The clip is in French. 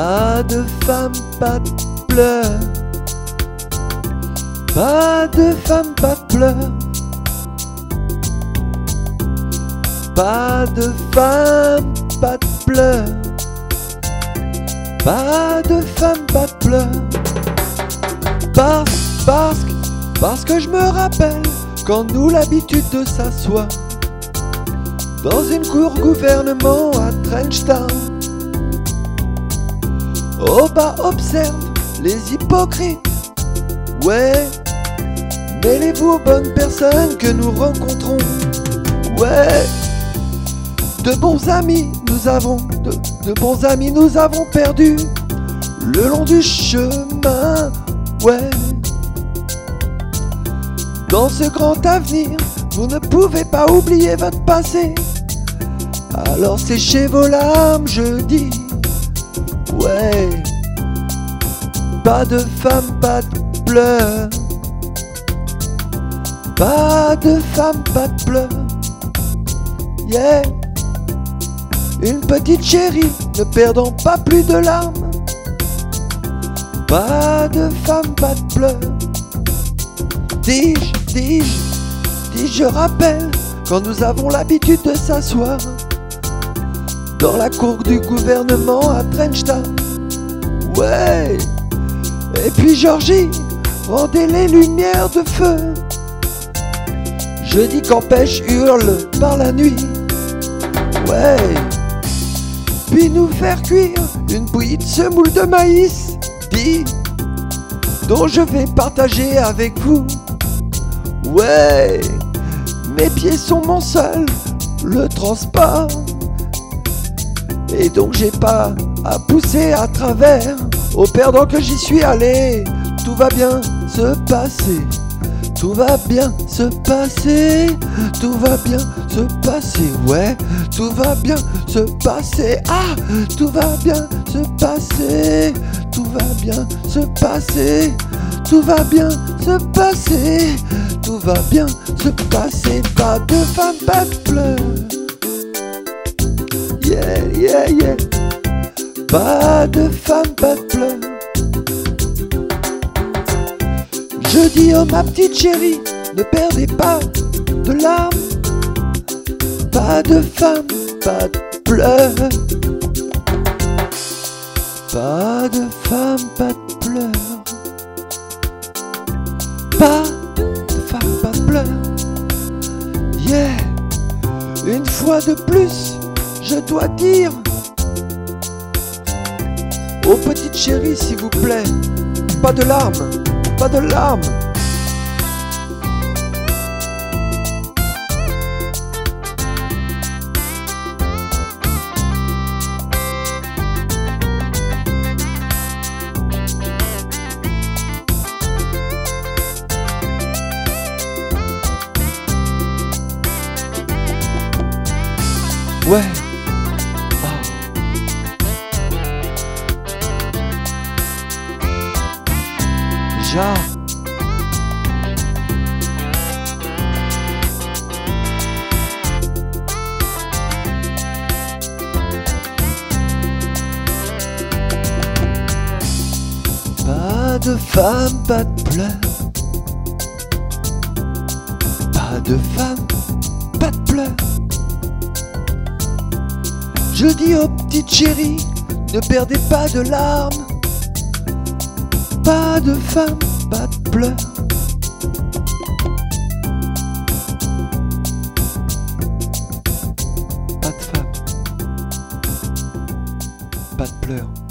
Pas de femme, pas de pleurs. Pas de femme, pas de pleurs. Pas de femme, pas de pleurs. Pas de femme, pas de pleurs. Parce, parce, que- parce que je me rappelle quand nous l'habitude de s'asseoir dans une cour gouvernement à Trenchtown. Au bas observe les hypocrites. Ouais, mêlez-vous aux bonnes personnes que nous rencontrons. Ouais, de bons amis nous avons, de, de bons amis nous avons perdu le long du chemin. Ouais, dans ce grand avenir, vous ne pouvez pas oublier votre passé. Alors séchez vos larmes, je dis. Ouais, pas de femme, pas de pleurs. Pas de femme, pas de pleurs. Yeah, une petite chérie, ne perdant pas plus de larmes. Pas de femme, pas de pleurs. Dis-je, dis-je, dis-je, je rappelle quand nous avons l'habitude de s'asseoir dans la cour du gouvernement à Trenchtown. Ouais, et puis Georgie, rendez les lumières de feu. Je dis qu'empêche hurle par la nuit. Ouais, puis nous faire cuire une bouillie de semoule de maïs. Dis, dont je vais partager avec vous. Ouais, mes pieds sont mon seul, le transport. Et donc j'ai pas à pousser à travers. Au perdant que j'y suis allé, tout va bien se passer. Tout va bien se passer, tout va bien se passer, ouais, tout va bien se passer, ah, tout va bien se passer, tout va bien se passer, tout va bien se passer, tout va bien se passer, pas de femme, pas de. Yeah, yeah, yeah. Pas de femme, pas de pleurs. Je dis oh ma petite chérie, ne perdez pas de larmes. Pas de femme, pas de pleurs. Pas de femme, pas de pleurs. Pas de femme, pas de pleurs. Yeah, une fois de plus, je dois dire aux petites chéries, s'il vous plaît, pas de larmes, pas de larmes. Ouais. Pas de femme, pas de pleurs. Pas de femme, pas de pleurs. Je dis aux petites chéries, ne perdez pas de larmes. Pas de femme, pas de pleurs. Pas de femme. Pas de pleurs.